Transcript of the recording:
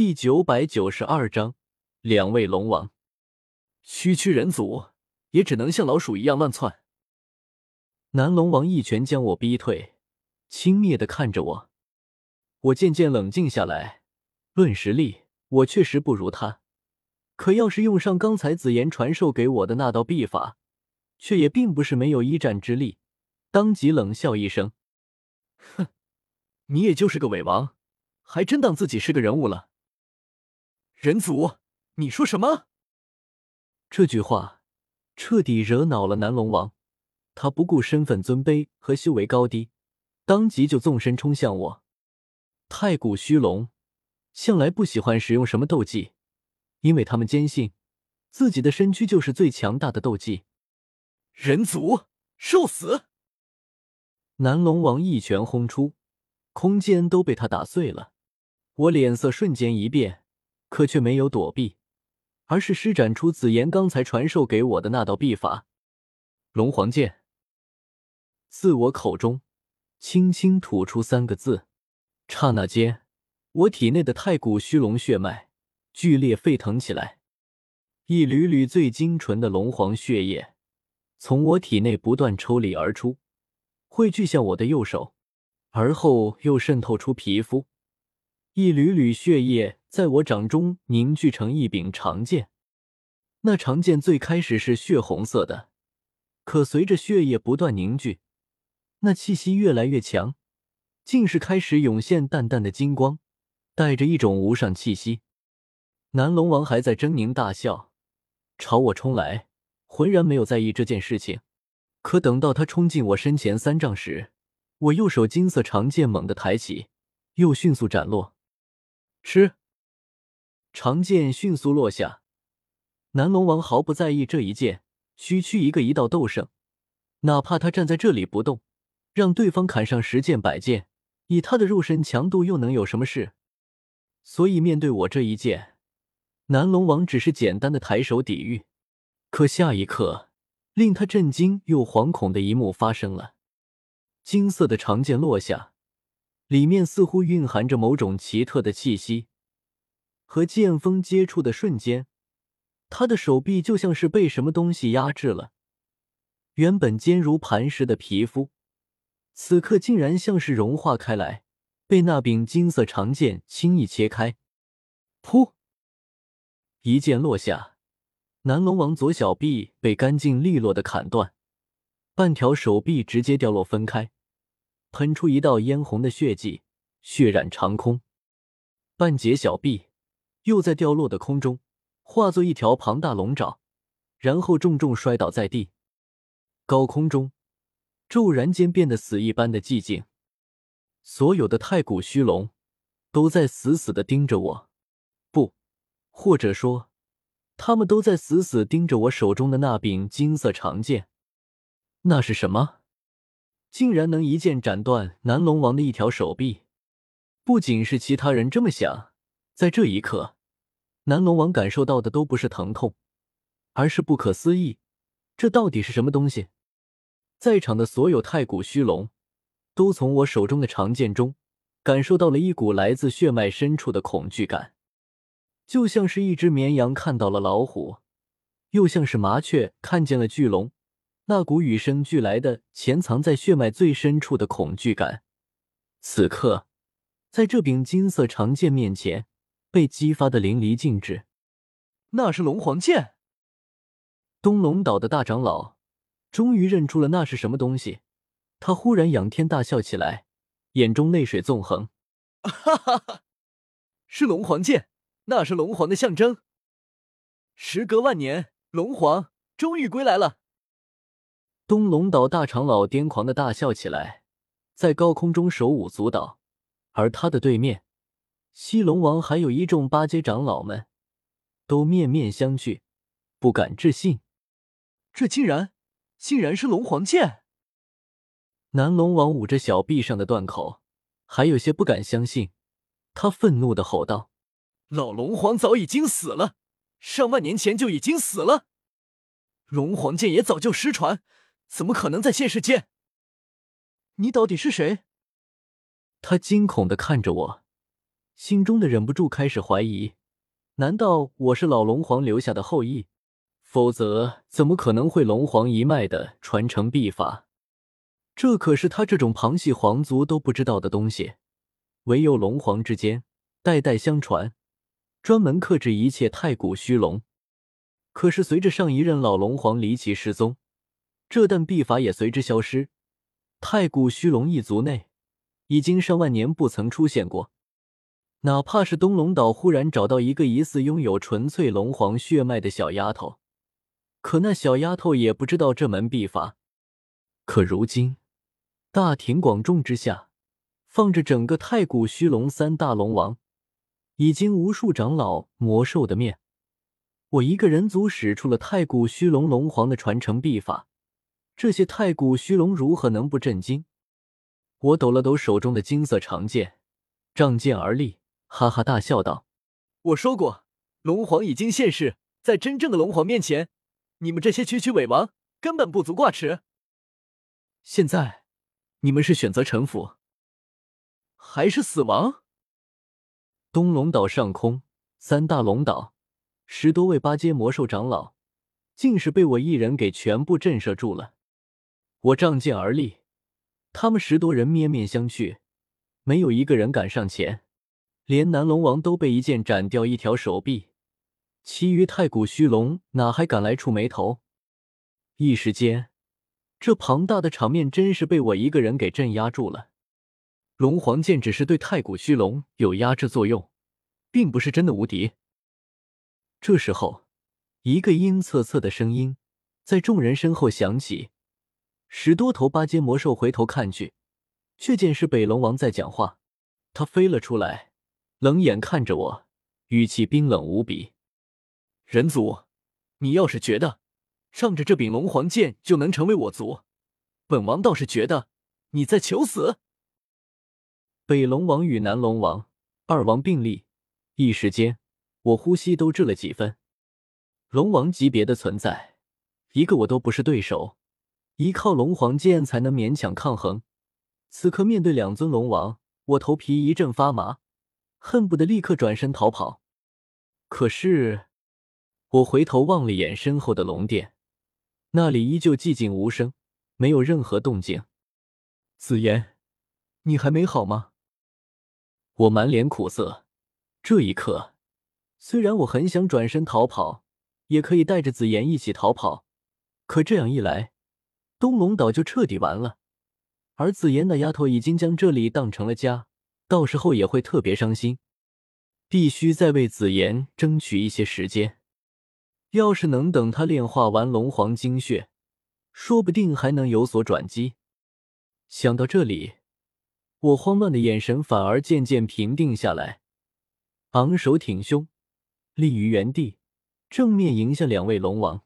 第九百九十二章，两位龙王，区区人族也只能像老鼠一样乱窜。南龙王一拳将我逼退，轻蔑的看着我。我渐渐冷静下来。论实力，我确实不如他。可要是用上刚才紫妍传授给我的那道秘法，却也并不是没有一战之力。当即冷笑一声：“哼，你也就是个伪王，还真当自己是个人物了。”人族，你说什么？这句话彻底惹恼了南龙王，他不顾身份尊卑和修为高低，当即就纵身冲向我。太古虚龙向来不喜欢使用什么斗技，因为他们坚信自己的身躯就是最强大的斗技。人族，受死！南龙王一拳轰出，空间都被他打碎了。我脸色瞬间一变。可却没有躲避，而是施展出紫妍刚才传授给我的那道秘法——龙皇剑。自我口中轻轻吐出三个字，刹那间，我体内的太古虚龙血脉剧烈沸腾起来，一缕缕最精纯的龙皇血液从我体内不断抽离而出，汇聚向我的右手，而后又渗透出皮肤。一缕缕血液在我掌中凝聚成一柄长剑，那长剑最开始是血红色的，可随着血液不断凝聚，那气息越来越强，竟是开始涌现淡淡的金光，带着一种无上气息。南龙王还在狰狞大笑，朝我冲来，浑然没有在意这件事情。可等到他冲进我身前三丈时，我右手金色长剑猛地抬起，又迅速斩落。吃！长剑迅速落下，南龙王毫不在意这一剑，区区一个一道斗圣，哪怕他站在这里不动，让对方砍上十剑百剑，以他的肉身强度又能有什么事？所以面对我这一剑，南龙王只是简单的抬手抵御。可下一刻，令他震惊又惶恐的一幕发生了：金色的长剑落下。里面似乎蕴含着某种奇特的气息，和剑锋接触的瞬间，他的手臂就像是被什么东西压制了。原本坚如磐石的皮肤，此刻竟然像是融化开来，被那柄金色长剑轻易切开。噗！一剑落下，南龙王左小臂被干净利落的砍断，半条手臂直接掉落分开。喷出一道嫣红的血迹，血染长空。半截小臂又在掉落的空中化作一条庞大龙爪，然后重重摔倒在地。高空中骤然间变得死一般的寂静，所有的太古虚龙都在死死的盯着我，不，或者说，他们都在死死盯着我手中的那柄金色长剑。那是什么？竟然能一剑斩断南龙王的一条手臂！不仅是其他人这么想，在这一刻，南龙王感受到的都不是疼痛，而是不可思议。这到底是什么东西？在场的所有太古虚龙都从我手中的长剑中感受到了一股来自血脉深处的恐惧感，就像是一只绵羊看到了老虎，又像是麻雀看见了巨龙。那股与生俱来的、潜藏在血脉最深处的恐惧感，此刻在这柄金色长剑面前被激发的淋漓尽致。那是龙皇剑。东龙岛的大长老终于认出了那是什么东西，他忽然仰天大笑起来，眼中泪水纵横。哈哈哈！是龙皇剑，那是龙皇的象征。时隔万年，龙皇终于归来了。东龙岛大长老癫狂的大笑起来，在高空中手舞足蹈，而他的对面，西龙王还有一众八阶长老们，都面面相觑，不敢置信，这竟然，竟然是龙皇剑！南龙王捂着小臂上的断口，还有些不敢相信，他愤怒的吼道：“老龙皇早已经死了，上万年前就已经死了，龙皇剑也早就失传。”怎么可能在现世间？你到底是谁？他惊恐的看着我，心中的忍不住开始怀疑：难道我是老龙皇留下的后裔？否则怎么可能会龙皇一脉的传承秘法？这可是他这种旁系皇族都不知道的东西，唯有龙皇之间代代相传，专门克制一切太古虚龙。可是随着上一任老龙皇离奇失踪，这旦秘法也随之消失。太古虚龙一族内，已经上万年不曾出现过。哪怕是东龙岛忽然找到一个疑似拥有纯粹龙皇血脉的小丫头。可那小丫头也不知道这门秘法。可如今，大庭广众之下，放着整个太古虚龙三大龙王，已经无数长老魔兽的面，我一个人族使出了太古虚龙龙皇的传承秘法，这些太古虚龙如何能不震惊？我抖了抖手中的金色长剑，仗剑而立，哈哈大笑道：“我说过，龙皇已经现世，在真正的龙皇面前。”你们这些区区伪王根本不足挂齿。现在，你们是选择臣服，还是死亡？东龙岛上空，三大龙岛，十多位八阶魔兽长老，竟是被我一人给全部震慑住了。我仗剑而立，他们十多人面面相觑，没有一个人敢上前，连南龙王都被一剑斩掉一条手臂。其余太古虚龙哪还敢来触眉头？一时间，这庞大的场面真是被我一个人给镇压住了。龙皇剑只是对太古虚龙有压制作用，并不是真的无敌。这时候，一个阴恻恻的声音在众人身后响起，十多头八阶魔兽回头看去，却见是北龙王在讲话。他飞了出来，冷眼看着我，语气冰冷无比。人族，你要是觉得仗着这柄龙皇剑就能成为我族，本王倒是觉得你在求死。北龙王与南龙王二王并立，一时间我呼吸都滞了几分。龙王级别的存在，一个我都不是对手，依靠龙皇剑才能勉强抗衡。此刻面对两尊龙王，我头皮一阵发麻，恨不得立刻转身逃跑。可是。我回头望了眼身后的龙殿，那里依旧寂静无声，没有任何动静。紫妍，你还没好吗？我满脸苦涩。这一刻，虽然我很想转身逃跑，也可以带着紫妍一起逃跑，可这样一来，东龙岛就彻底完了。而紫妍那丫头已经将这里当成了家，到时候也会特别伤心。必须再为紫妍争取一些时间。要是能等他炼化完龙皇精血，说不定还能有所转机。想到这里，我慌乱的眼神反而渐渐平定下来，昂首挺胸，立于原地，正面迎向两位龙王。